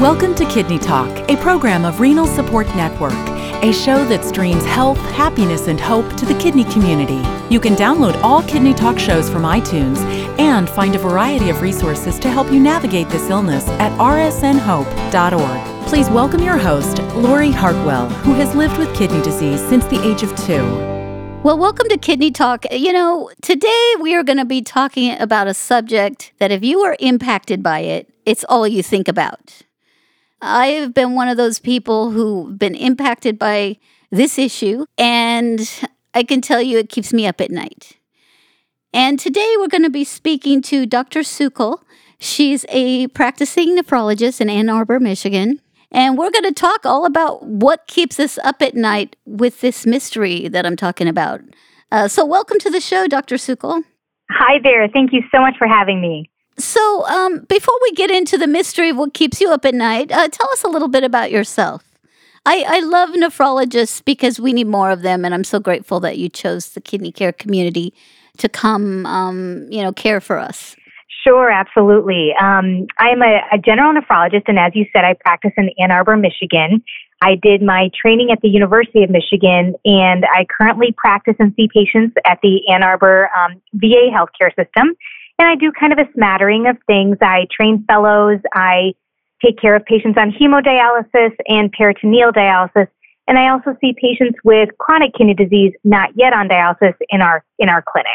Welcome to Kidney Talk, a program of Renal Support Network, a show that streams health, happiness, and hope to the kidney community. You can download all Kidney Talk shows from iTunes and find a variety of resources to help you navigate this illness at rsnhope.org. Please welcome your host, Lori Hartwell, who has lived with kidney disease since the age of two. Well, welcome to Kidney Talk. You know, today we are going to be talking about a subject that if you are impacted by it, it's all you think about. I have been one of those people who've been impacted by this issue, and I can tell you it keeps me up at night. And today we're going to be speaking to Dr. Sukul. She's a practicing nephrologist in Ann Arbor, Michigan. And we're going to talk all about what keeps us up at night with this mystery that I'm talking about. Uh, so, welcome to the show, Dr. Sukul. Hi there. Thank you so much for having me. So, um, before we get into the mystery of what keeps you up at night, uh, tell us a little bit about yourself. I, I love nephrologists because we need more of them, and I'm so grateful that you chose the kidney care community to come, um, you know, care for us. Sure, absolutely. Um, I am a, a general nephrologist, and as you said, I practice in Ann Arbor, Michigan. I did my training at the University of Michigan, and I currently practice and see patients at the Ann Arbor um, VA healthcare system. And I do kind of a smattering of things. I train fellows. I take care of patients on hemodialysis and peritoneal dialysis. And I also see patients with chronic kidney disease not yet on dialysis in our in our clinic.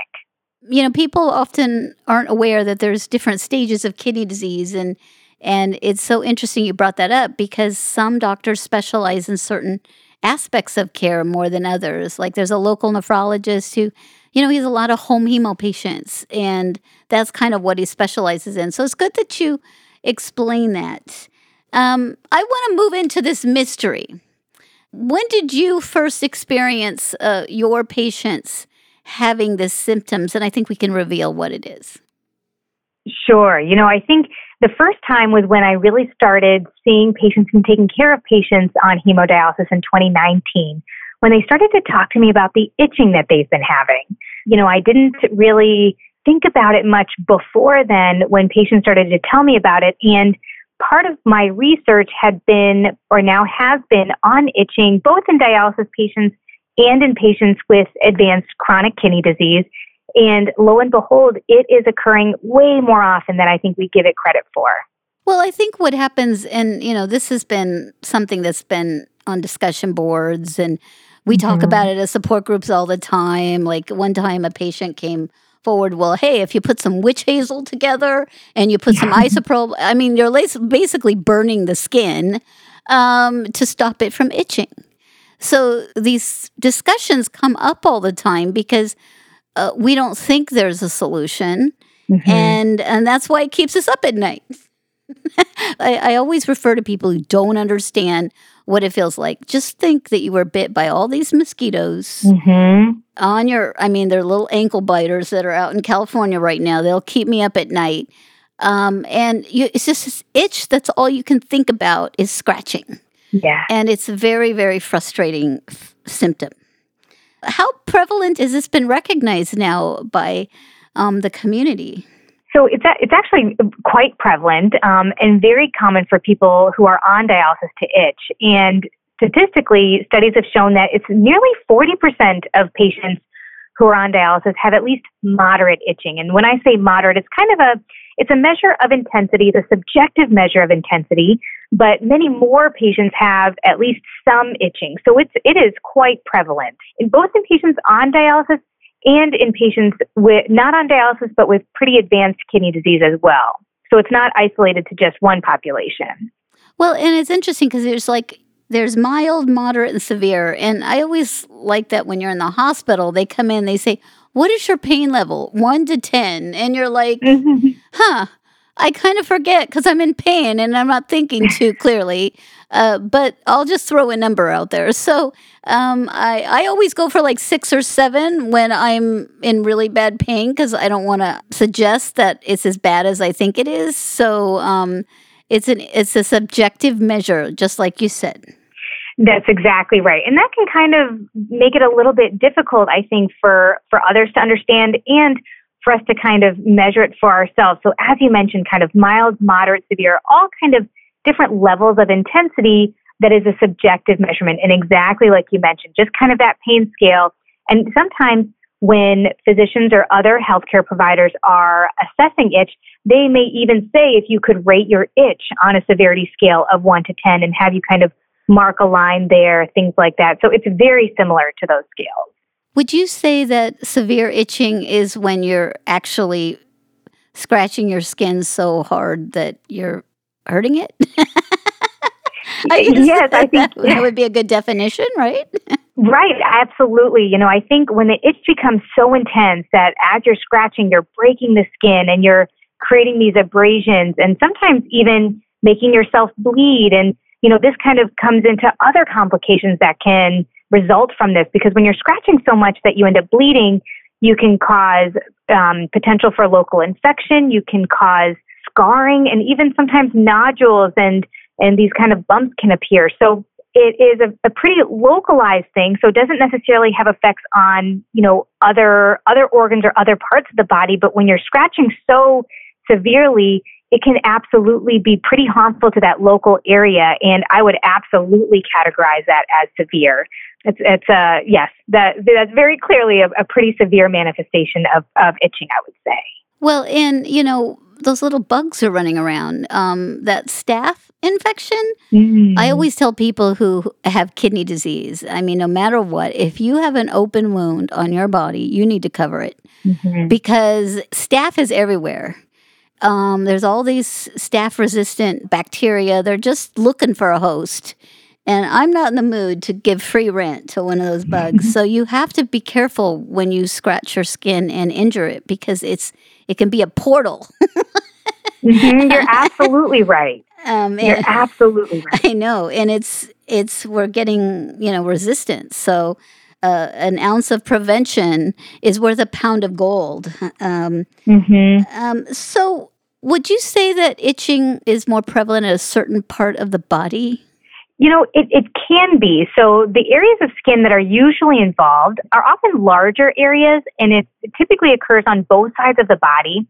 You know, people often aren't aware that there's different stages of kidney disease and and it's so interesting you brought that up because some doctors specialize in certain aspects of care more than others. Like there's a local nephrologist who you know, he has a lot of home hemo patients, and that's kind of what he specializes in. So it's good that you explain that. Um, I want to move into this mystery. When did you first experience uh, your patients having the symptoms? And I think we can reveal what it is. Sure. You know, I think the first time was when I really started seeing patients and taking care of patients on hemodialysis in 2019 when they started to talk to me about the itching that they've been having. You know, I didn't really think about it much before then when patients started to tell me about it. And part of my research had been, or now has been, on itching, both in dialysis patients and in patients with advanced chronic kidney disease. And lo and behold, it is occurring way more often than I think we give it credit for. Well, I think what happens, and you know, this has been something that's been on discussion boards and we talk mm-hmm. about it as support groups all the time. Like one time a patient came forward, well, hey, if you put some witch hazel together and you put some isopropyl, I mean, you're basically burning the skin um, to stop it from itching. So these discussions come up all the time because uh, we don't think there's a solution. Mm-hmm. And, and that's why it keeps us up at night. I, I always refer to people who don't understand what it feels like. Just think that you were bit by all these mosquitoes mm-hmm. on your, I mean, they're little ankle biters that are out in California right now. They'll keep me up at night. Um, and you, it's just this itch that's all you can think about is scratching. Yeah. And it's a very, very frustrating f- symptom. How prevalent has this been recognized now by um, the community? So it's a, it's actually quite prevalent um, and very common for people who are on dialysis to itch. And statistically, studies have shown that it's nearly 40% of patients who are on dialysis have at least moderate itching. And when I say moderate, it's kind of a it's a measure of intensity, the subjective measure of intensity, but many more patients have at least some itching. So it's it is quite prevalent. In both in patients on dialysis and in patients with not on dialysis but with pretty advanced kidney disease as well. So it's not isolated to just one population. Well, and it's interesting because there's like there's mild, moderate, and severe. And I always like that when you're in the hospital, they come in, they say, What is your pain level? One to 10. And you're like, Huh, I kind of forget because I'm in pain and I'm not thinking too clearly. Uh, but I'll just throw a number out there. So um, I, I always go for like six or seven when I'm in really bad pain because I don't want to suggest that it's as bad as I think it is. So um, it's an it's a subjective measure, just like you said. That's exactly right. And that can kind of make it a little bit difficult, I think, for, for others to understand and for us to kind of measure it for ourselves. So as you mentioned, kind of mild, moderate, severe, all kind of different levels of intensity that is a subjective measurement. And exactly like you mentioned, just kind of that pain scale. And sometimes when physicians or other healthcare providers are assessing itch, they may even say if you could rate your itch on a severity scale of 1 to 10 and have you kind of mark a line there, things like that. So it's very similar to those scales. Would you say that severe itching is when you're actually scratching your skin so hard that you're hurting it? I yes, I think that would be a good definition, right? right, absolutely. You know, I think when the itch becomes so intense that as you're scratching, you're breaking the skin and you're creating these abrasions and sometimes even making yourself bleed. And, you know, this kind of comes into other complications that can result from this because when you're scratching so much that you end up bleeding, you can cause um, potential for local infection. You can cause scarring and even sometimes nodules and and these kind of bumps can appear. So it is a, a, pretty localized thing, so it doesn't necessarily have effects on you know other other organs or other parts of the body. But when you're scratching so severely, it can absolutely be pretty harmful to that local area, and I would absolutely categorize that as severe. It's it's uh yes that that's very clearly a, a pretty severe manifestation of of itching, I would say. Well, and you know those little bugs are running around. Um, that staph infection. Mm. I always tell people who have kidney disease, I mean, no matter what, if you have an open wound on your body, you need to cover it mm-hmm. because staph is everywhere. Um, there's all these staph resistant bacteria. They're just looking for a host. And I'm not in the mood to give free rent to one of those bugs. so you have to be careful when you scratch your skin and injure it because it's it can be a portal. mm-hmm, you're absolutely right. Um, You're absolutely right. I know, and it's it's we're getting you know resistance. So uh, an ounce of prevention is worth a pound of gold. Um, mm-hmm. um, so would you say that itching is more prevalent in a certain part of the body? You know, it, it can be. So the areas of skin that are usually involved are often larger areas, and it typically occurs on both sides of the body.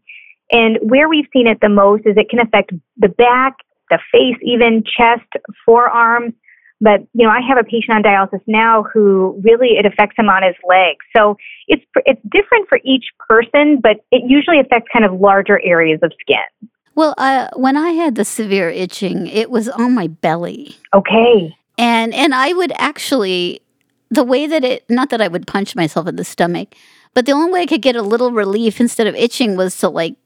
And where we've seen it the most is it can affect the back the face, even chest, forearms. But you know, I have a patient on dialysis now who really it affects him on his legs. So it's it's different for each person, but it usually affects kind of larger areas of skin. Well, uh, when I had the severe itching, it was on my belly. Okay. And and I would actually the way that it not that I would punch myself in the stomach, but the only way I could get a little relief instead of itching was to like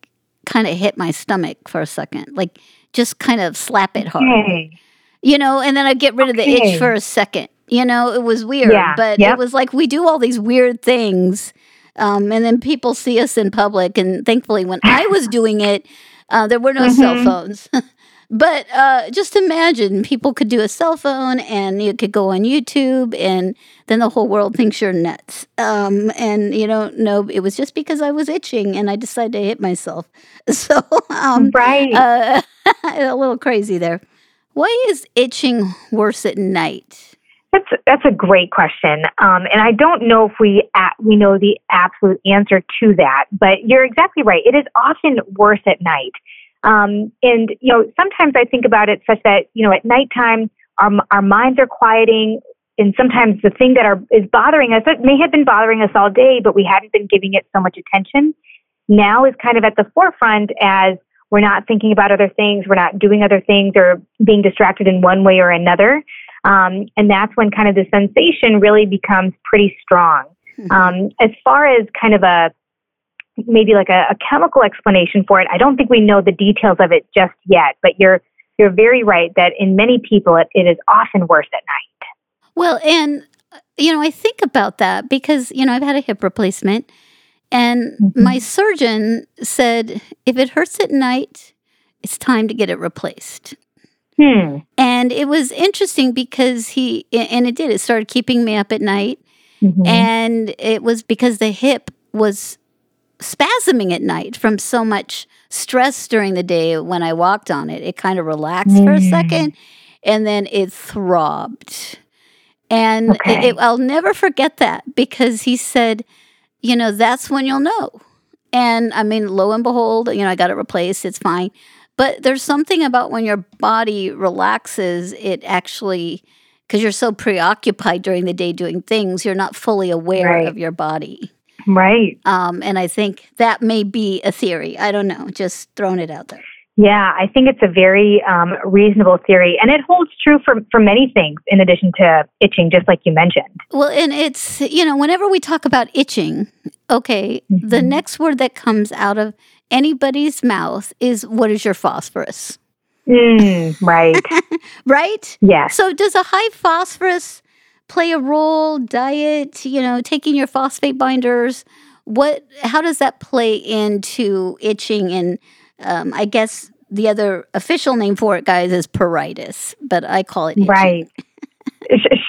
kind of hit my stomach for a second. Like just kind of slap it hard. Okay. You know, and then I'd get rid okay. of the itch for a second. You know, it was weird, yeah. but yep. it was like we do all these weird things. Um, and then people see us in public. And thankfully, when I was doing it, uh, there were no mm-hmm. cell phones. but uh, just imagine people could do a cell phone and you could go on YouTube, and then the whole world thinks you're nuts. Um, and you don't know it was just because I was itching and I decided to hit myself. So, um, right. Uh, a little crazy there. Why is itching worse at night? That's that's a great question, um, and I don't know if we at, we know the absolute answer to that. But you're exactly right. It is often worse at night, um, and you know sometimes I think about it such that you know at nighttime our our minds are quieting, and sometimes the thing that are is bothering us it may have been bothering us all day, but we hadn't been giving it so much attention. Now is kind of at the forefront as we're not thinking about other things. We're not doing other things or being distracted in one way or another. Um, and that's when kind of the sensation really becomes pretty strong. Mm-hmm. Um, as far as kind of a maybe like a, a, chemical explanation for it, I don't think we know the details of it just yet. But you're you're very right that in many people it, it is often worse at night. Well, and you know I think about that because you know I've had a hip replacement and mm-hmm. my surgeon said, if it hurts at night, it's time to get it replaced. Hmm. And it was interesting because he, and it did, it started keeping me up at night. Mm-hmm. And it was because the hip was spasming at night from so much stress during the day when I walked on it. It kind of relaxed mm. for a mm. second and then it throbbed. And okay. it, it, I'll never forget that because he said, you know, that's when you'll know. And I mean, lo and behold, you know, I got it replaced. It's fine. But there's something about when your body relaxes, it actually, because you're so preoccupied during the day doing things, you're not fully aware Right. of your body. Right. Um, and I think that may be a theory. I don't know, just throwing it out there. Yeah, I think it's a very um, reasonable theory, and it holds true for for many things in addition to itching, just like you mentioned. Well, and it's, you know, whenever we talk about itching, okay, the Mhm. next word that comes out of anybody's mouth is what is your phosphorus, Mm, right. right? yes. So, does a high phosphorus play a role? Diet, you know, taking your phosphate binders. What? How does that play into itching? And um, I guess the other official name for it, guys, is pruritus, but I call it itching. Right.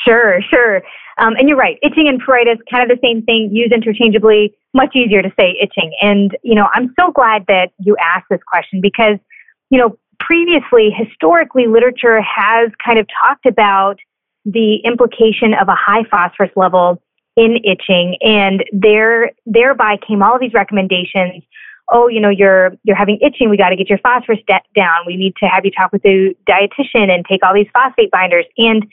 Sure, sure. Um, and you're right. Itching and pruritus, kind of the same thing, used interchangeably. Much easier to say itching. And you know, I'm so glad that you asked this question because, you know, previously, historically, literature has kind of talked about the implication of a high phosphorus level in itching, and there thereby came all of these recommendations. Oh, you know, you're you're having itching. We got to get your phosphorus de- down. We need to have you talk with the dietitian and take all these phosphate binders. And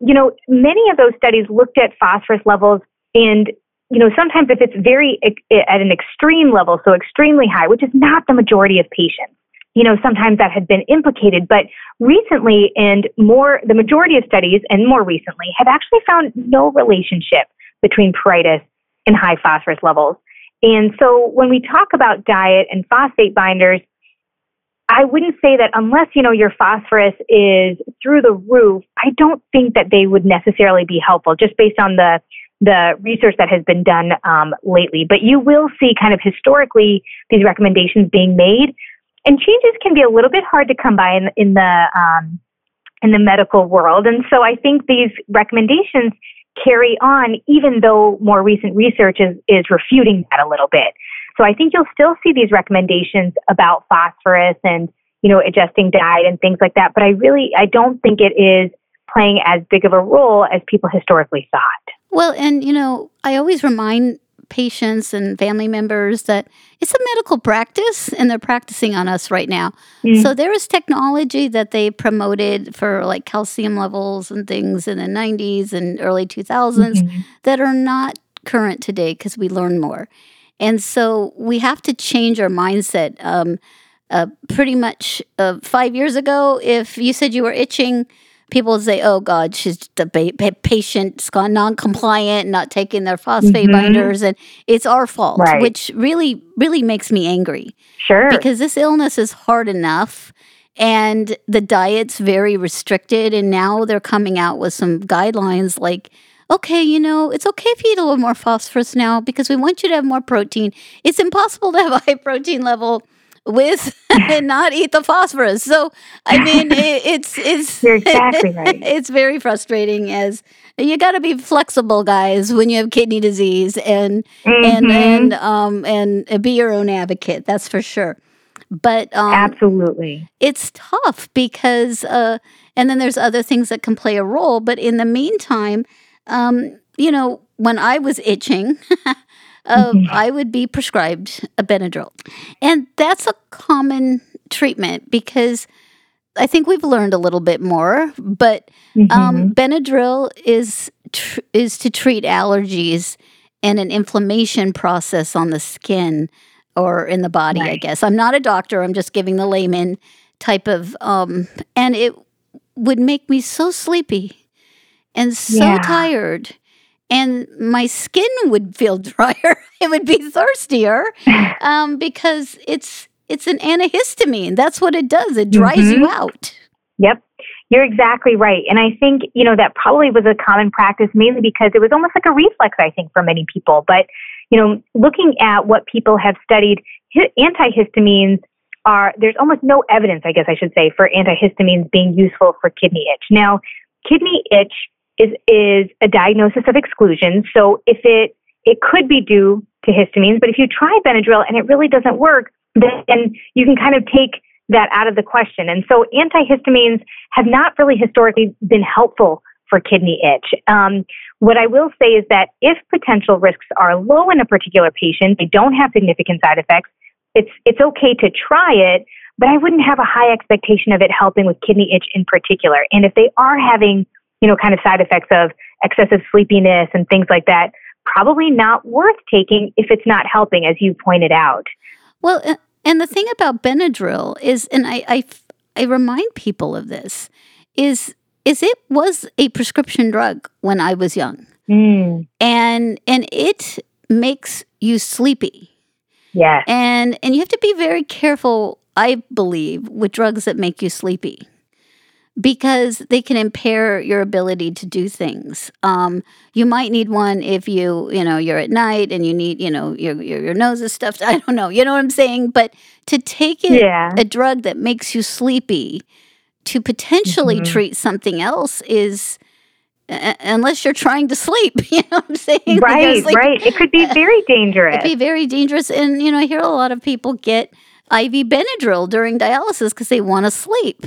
you know, many of those studies looked at phosphorus levels, and you know, sometimes if it's very at an extreme level, so extremely high, which is not the majority of patients, you know, sometimes that had been implicated. But recently, and more, the majority of studies, and more recently, have actually found no relationship between pruritus and high phosphorus levels. And so when we talk about diet and phosphate binders, I wouldn't say that unless, you know, your phosphorus is through the roof, I don't think that they would necessarily be helpful just based on the the research that has been done um, lately. But you will see kind of historically these recommendations being made, and changes can be a little bit hard to come by in, in the um, in the medical world. And so I think these recommendations carry on, even though more recent research is is refuting that a little bit. So I think you'll still see these recommendations about phosphorus and you know adjusting diet and things like that. But I really I don't think it is playing as big of a role as people historically thought. Well, and you know, I always remind patients and family members that it's a medical practice and they're practicing on us right now. Mm. So there is technology that they promoted for like calcium levels and things in the 90s and early 2000s Mhm. that are not current today because we learn more. And so we have to change our mindset. Um, uh, pretty much uh, five years ago, if you said you were itching, people say, "Oh God, she's the ba- pa- patient's gone non-compliant, not taking their phosphate Mhm. binders, and it's our fault," Right. which really, really makes me angry Sure. because this illness is hard enough and the diet's very restricted and now they're coming out with some guidelines like okay you know it's okay if you eat a little more phosphorus now because we want you to have more protein it's impossible to have a high protein level with and not eat the phosphorus so i mean it, it's it's You're exactly right. it's very frustrating as you got to be flexible guys when you have kidney disease and and Mhm. and um and be your own advocate that's for sure but um Absolutely. it's tough because uh and then there's other things that can play a role but in the meantime um you know when i was itching uh, i would be prescribed a benadryl and that's a common treatment because i think we've learned a little bit more but um, Mhm. Benadryl is tr- is to treat allergies and an inflammation process on the skin or in the body. I guess I'm not a doctor. I'm just giving the layman type of, um, and it would make me so sleepy and so Yeah. tired, and my skin would feel drier. it would be thirstier um, because it's it's an antihistamine. That's what it does. It dries you out. Yep. You're exactly right. And I think, you know, that probably was a common practice mainly because it was almost like a reflex, I think, for many people. But, you know, looking at what people have studied, antihistamines are, there's almost no evidence, I guess I should say, for antihistamines being useful for kidney itch. Now, kidney itch is, is a diagnosis of exclusion. So if it, it could be due to histamines, but if you try Benadryl and it really doesn't work, then you can kind of take that out of the question. And so antihistamines have not really historically been helpful for kidney itch. Um, what I will say is that if potential risks are low in a particular patient, they don't have significant side effects, it's it's okay to try it, but I wouldn't have a high expectation of it helping with kidney itch in particular. And if they are having, you know, kind of side effects of excessive sleepiness and things like that, probably not worth taking if it's not helping, as you pointed out. Well, and the thing about Benadryl is, and I, I, I remind people of this, is is it was a prescription drug when I was young, mm. and and it makes you sleepy. Yeah, and and you have to be very careful. I believe with drugs that make you sleepy because they can impair your ability to do things. Um, you might need one if you, you know, you're at night and you need, you know, your your, your nose is stuffed. I don't know. You know what I'm saying? But to take it, yeah. a drug that makes you sleepy to potentially mm-hmm. treat something else is uh, unless you're trying to sleep, you know what I'm saying? Right, like, right. It could be very dangerous. It'd be very dangerous. And, you know, I hear a lot of people get IV Benadryl during dialysis because they want to sleep.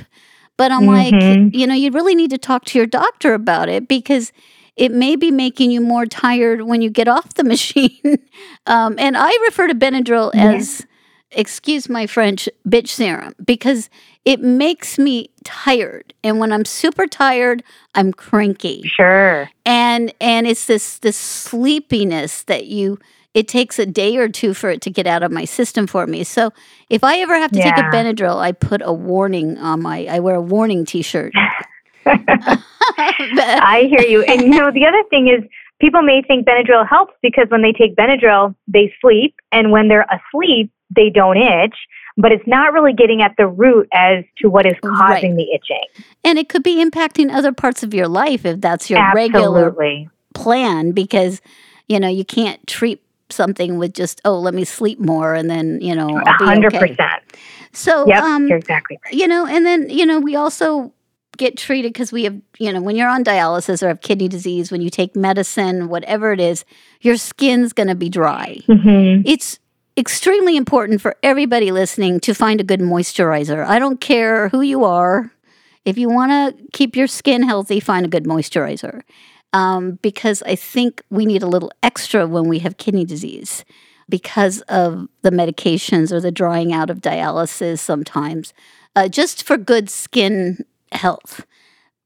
But I'm mm-hmm. like, you know, you really need to talk to your doctor about it because it may be making you more tired when you get off the machine. um, and I refer to Benadryl yeah. as, excuse my French, bitch serum because it makes me tired. And when I'm super tired, I'm cranky. Sure. And and it's this this sleepiness that you it takes a day or two for it to get out of my system for me. So if I ever have to yeah. take a Benadryl, I put a warning on my, I wear a warning t shirt. I hear you. And you know, the other thing is people may think Benadryl helps because when they take Benadryl, they sleep. And when they're asleep, they don't itch. But it's not really getting at the root as to what is causing right. the itching. And it could be impacting other parts of your life if that's your Absolutely. regular plan because, you know, you can't treat something with just oh let me sleep more and then you know hundred okay. percent. So yep, um, you're exactly right. You know, and then you know we also get treated because we have you know when you're on dialysis or have kidney disease when you take medicine whatever it is your skin's going to be dry. Mm-hmm. It's extremely important for everybody listening to find a good moisturizer. I don't care who you are. If you want to keep your skin healthy, find a good moisturizer um, because I think we need a little extra when we have kidney disease because of the medications or the drying out of dialysis sometimes, uh, just for good skin health.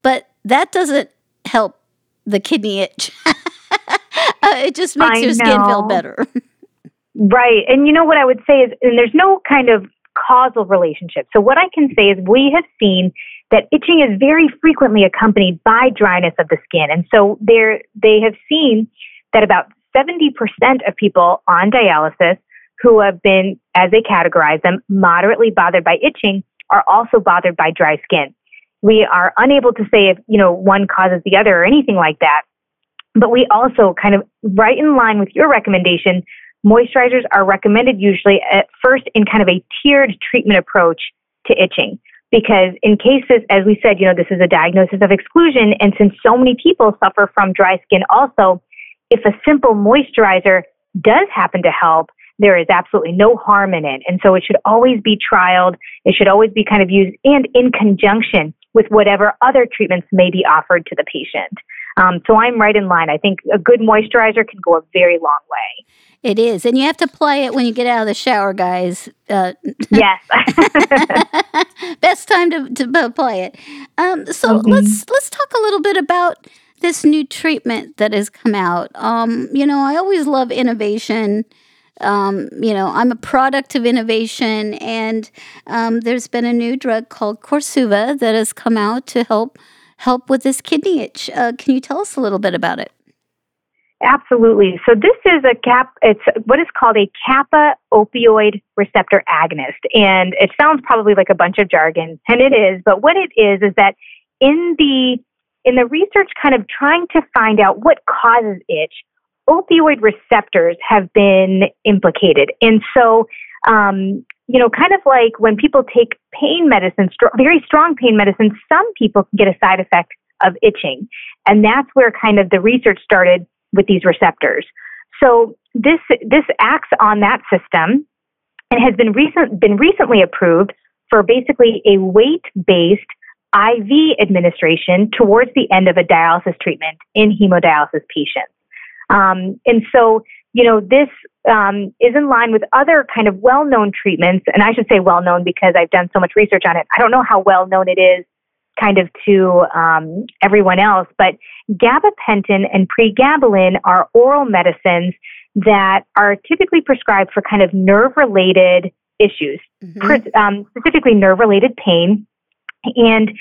But that doesn't help the kidney itch. uh, it just makes I your know. skin feel better. right. And you know what I would say is, and there's no kind of causal relationship. So, what I can say is, we have seen that itching is very frequently accompanied by dryness of the skin. And so they have seen that about 70% of people on dialysis who have been, as they categorize them, moderately bothered by itching are also bothered by dry skin. We are unable to say if, you know, one causes the other or anything like that. But we also kind of right in line with your recommendation, moisturizers are recommended usually at first in kind of a tiered treatment approach to itching because in cases, as we said, you know, this is a diagnosis of exclusion. And since so many people suffer from dry skin also, if a simple moisturizer does happen to help, there is absolutely no harm in it. And so it should always be trialed. It should always be kind of used and in conjunction with whatever other treatments may be offered to the patient. Um, so I'm right in line. I think a good moisturizer can go a very long way. It is, and you have to apply it when you get out of the shower, guys. Uh, yes, best time to, to apply it. Um, so mm-hmm. let's let's talk a little bit about this new treatment that has come out. Um, you know, I always love innovation. Um, you know, I'm a product of innovation, and um, there's been a new drug called Korsuva that has come out to help help with this kidney itch. Uh, can you tell us a little bit about it? Absolutely. So this is a cap. It's what is called a kappa opioid receptor agonist, and it sounds probably like a bunch of jargon, and it is. But what it is is that in the in the research, kind of trying to find out what causes itch, opioid receptors have been implicated, and so um, you know, kind of like when people take pain medicine, very strong pain medicine, some people can get a side effect of itching. And that's where kind of the research started with these receptors. So this, this acts on that system and has been recent, been recently approved for basically a weight-based IV administration towards the end of a dialysis treatment in hemodialysis patients. Um, and so you know, this um, is in line with other kind of well known treatments. And I should say well known because I've done so much research on it. I don't know how well known it is kind of to um, everyone else, but gabapentin and pregabalin are oral medicines that are typically prescribed for kind of nerve related issues, mm-hmm. um, specifically nerve related pain. And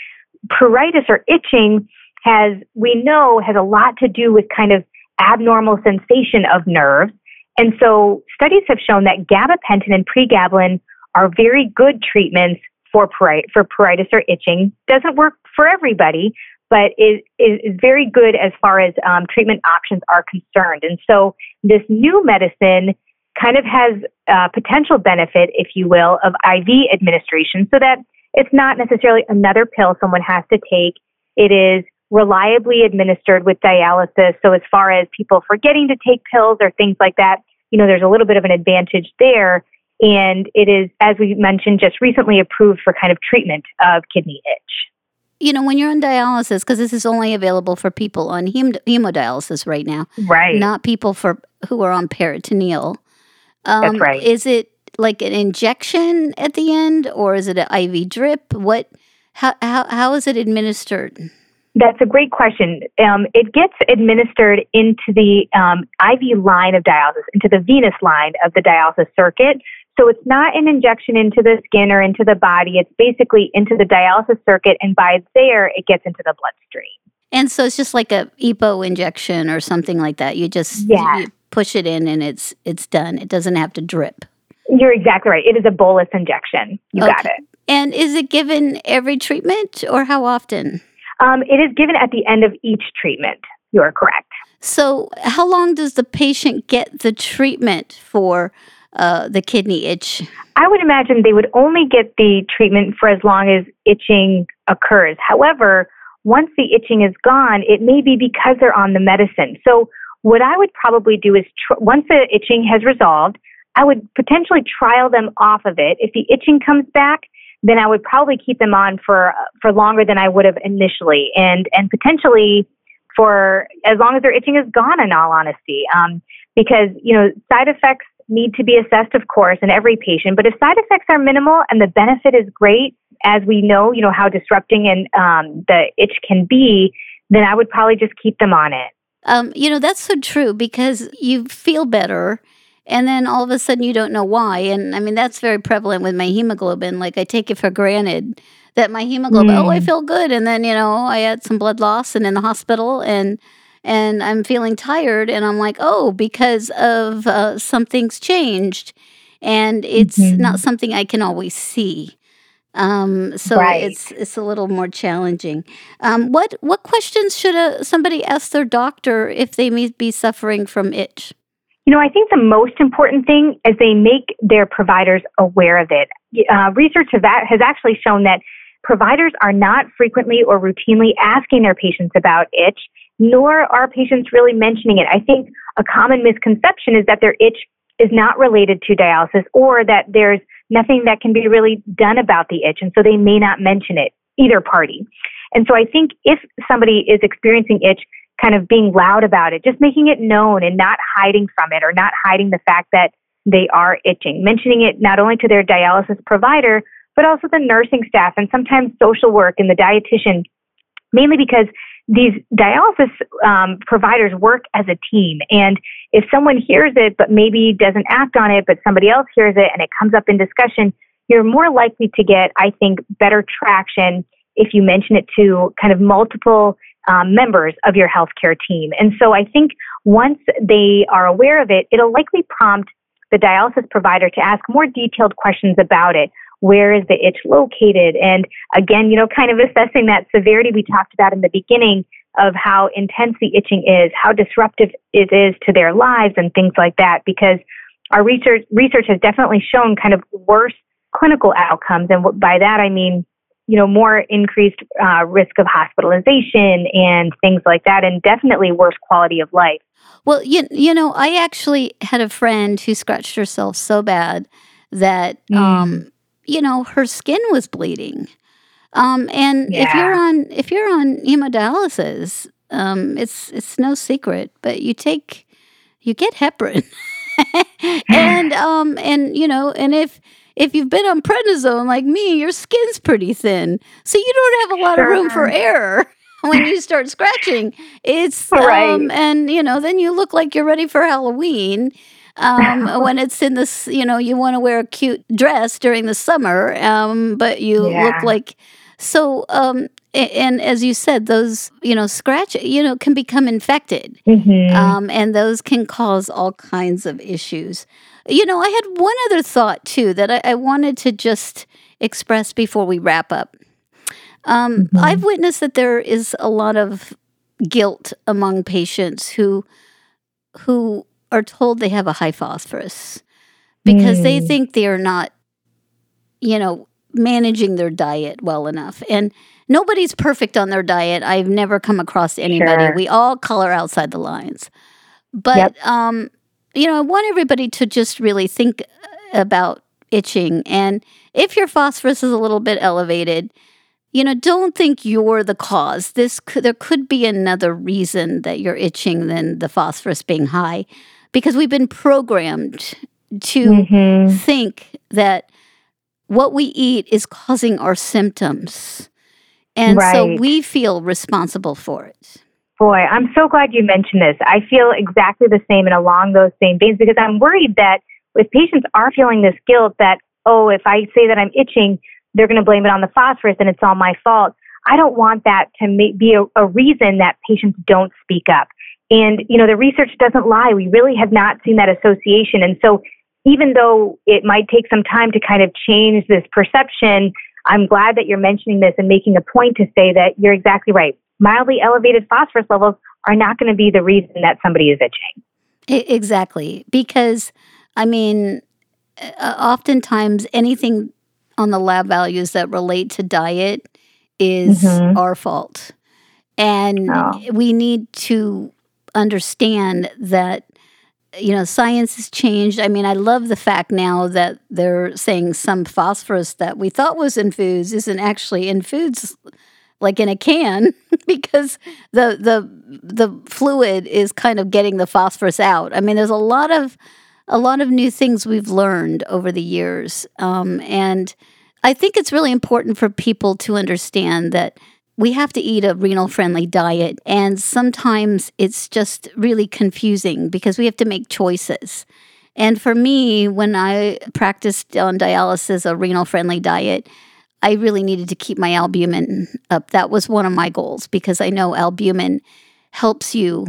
pruritus or itching has, we know, has a lot to do with kind of abnormal sensation of nerves. And so studies have shown that gabapentin and pregabalin are very good treatments for, for pruritus or itching. Doesn't work for everybody, but is, is, is very good as far as um, treatment options are concerned. And so this new medicine kind of has uh, potential benefit, if you will, of IV administration so that it's not necessarily another pill someone has to take. It is reliably administered with dialysis. So as far as people forgetting to take pills or things like that, you know, there's a little bit of an advantage there. And it is, as we mentioned, just recently approved for kind of treatment of kidney itch. You know, when you're on dialysis, because this is only available for people on hem- hemodialysis right now, right? Not people for who are on peritoneal. Um, That's right. Is it like an injection at the end, or is it an IV drip? What? How how how is it administered? That's a great question. Um, it gets administered into the um, IV line of dialysis, into the venous line of the dialysis circuit. So it's not an injection into the skin or into the body. It's basically into the dialysis circuit, and by there, it gets into the bloodstream. And so it's just like a EPO injection or something like that. You just yeah. you push it in, and it's it's done. It doesn't have to drip. You're exactly right. It is a bolus injection. You okay. got it. And is it given every treatment, or how often? Um, it is given at the end of each treatment. You are correct. So, how long does the patient get the treatment for uh, the kidney itch? I would imagine they would only get the treatment for as long as itching occurs. However, once the itching is gone, it may be because they're on the medicine. So, what I would probably do is tr- once the itching has resolved, I would potentially trial them off of it. If the itching comes back, then I would probably keep them on for for longer than I would have initially, and and potentially for as long as their itching is gone. In all honesty, um, because you know side effects need to be assessed, of course, in every patient. But if side effects are minimal and the benefit is great, as we know, you know how disrupting and um, the itch can be, then I would probably just keep them on it. Um, you know that's so true because you feel better and then all of a sudden you don't know why. And I mean, that's very prevalent with my hemoglobin. Like, I take it for granted that my hemoglobin, mm. oh, I mm. feel good. And then, you know, I had some blood loss and in the hospital and, and I'm feeling tired. And I'm like, oh, because of uh, something's changed. And it's mm-hmm. not something I can always see. Um, so right. it's it's a little more challenging. Um, what what questions should a, somebody ask their doctor if they may be suffering from itch? You know, I think the most important thing is they make their providers aware of it. Uh, research has actually shown that providers are not frequently or routinely asking their patients about itch, nor are patients really mentioning it. I think a common misconception is that their itch is not related to dialysis or that there's nothing that can be really done about the itch, and so they may not mention it, either party. And so I think if somebody is experiencing itch, kind of being loud about it, just making it known and not hiding from it or not hiding the fact that they are itching, mentioning it not only to their dialysis provider, but also the nursing staff and sometimes social work and the dietitian, mainly because these dialysis um, providers work as a team. And if someone hears it, but maybe doesn't act on it, but somebody else hears it and it comes up in discussion, you're more likely to get, I think, better traction if you mention it to kind of multiple um, members of your healthcare team. And so I think once they are aware of it, it'll likely prompt the dialysis provider to ask more detailed questions about it. Where is the itch located? And again, you know, kind of assessing that severity we talked about in the beginning of how intense the itching is, how disruptive it is to their lives and things like that, because our research, research has definitely shown kind of worse clinical outcomes. And by that, I mean you know, more increased uh, risk of hospitalization and things like that, and definitely worse quality of life. Well, you, you know, I actually had a friend who scratched herself so bad that, mm. um, you know, her skin was bleeding. Um, and yeah. if you're on if you're on hemodialysis, um, it's it's no secret, but you take you get heparin. and um and you know, and if if you've been on prednisone like me, your skin's pretty thin. So you don't have a lot of room for error when you start scratching. It's right. um and you know, then you look like you're ready for Halloween. Um, when it's in this, you know, you want to wear a cute dress during the summer, um, but you yeah. look like so um and as you said, those you know scratch you know can become infected, mm-hmm. um, and those can cause all kinds of issues. You know, I had one other thought too that I, I wanted to just express before we wrap up. Um, mm-hmm. I've witnessed that there is a lot of guilt among patients who who are told they have a high phosphorus because mm. they think they are not, you know, managing their diet well enough and nobody's perfect on their diet. I've never come across anybody. Sure. We all color outside the lines. But yep. um, you know, I want everybody to just really think about itching and if your phosphorus is a little bit elevated, you know, don't think you're the cause. This could, there could be another reason that you're itching than the phosphorus being high because we've been programmed to mm-hmm. think that what we eat is causing our symptoms. And right. so we feel responsible for it. Boy, I'm so glad you mentioned this. I feel exactly the same and along those same veins because I'm worried that if patients are feeling this guilt that, oh, if I say that I'm itching, they're going to blame it on the phosphorus and it's all my fault. I don't want that to be a, a reason that patients don't speak up. And, you know, the research doesn't lie. We really have not seen that association. And so even though it might take some time to kind of change this perception, I'm glad that you're mentioning this and making a point to say that you're exactly right. Mildly elevated phosphorus levels are not going to be the reason that somebody is itching. Exactly. Because, I mean, oftentimes anything on the lab values that relate to diet is mm-hmm. our fault. And oh. we need to understand that you know, science has changed. I mean, I love the fact now that they're saying some phosphorus that we thought was in foods isn't actually in foods like in a can because the the the fluid is kind of getting the phosphorus out. I mean, there's a lot of a lot of new things we've learned over the years, um, and I think it's really important for people to understand that we have to eat a renal friendly diet. And sometimes it's just really confusing because we have to make choices. And for me, when I practiced on dialysis, a renal friendly diet, I really needed to keep my albumin up. That was one of my goals because I know albumin helps you,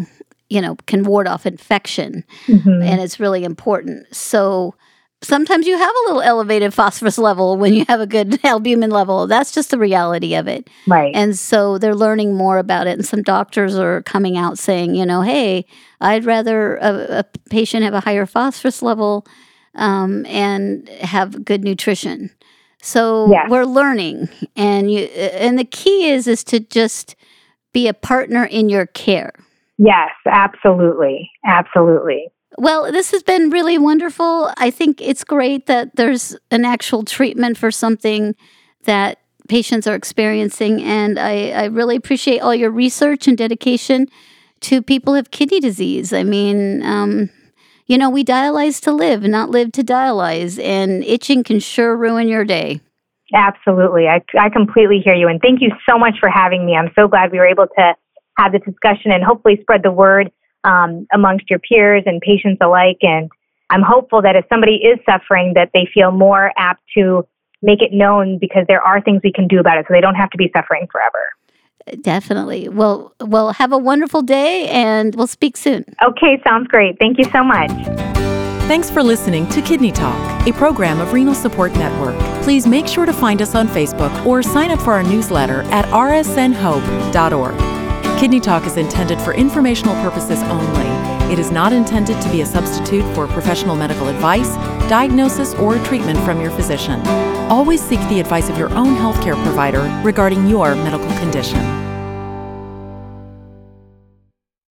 you know, can ward off infection mm-hmm. and it's really important. So sometimes you have a little elevated phosphorus level when you have a good albumin level. That's just the reality of it. Right. And so they're learning more about it. And some doctors are coming out saying, you know, hey, I'd rather a, a patient have a higher phosphorus level um, and have good nutrition. So yeah. we're learning, and you and the key is is to just be a partner in your care. Yes, absolutely, absolutely. Well, this has been really wonderful. I think it's great that there's an actual treatment for something that patients are experiencing. And I, I really appreciate all your research and dedication to people with kidney disease. I mean, um, you know, we dialyze to live, not live to dialyze, and itching can sure ruin your day. Absolutely. I, I completely hear you. And thank you so much for having me. I'm so glad we were able to have this discussion and hopefully spread the word um, amongst your peers and patients alike. And I'm hopeful that if somebody is suffering, that they feel more apt to make it known because there are things we can do about it, so they don't have to be suffering forever. Definitely. Well, well, have a wonderful day, and we'll speak soon. Okay, sounds great. Thank you so much. Thanks for listening to Kidney Talk, a program of Renal Support Network. Please make sure to find us on Facebook or sign up for our newsletter at rsnhope.org. Kidney Talk is intended for informational purposes only. It is not intended to be a substitute for professional medical advice, diagnosis, or treatment from your physician. Always seek the advice of your own healthcare provider regarding your medical condition.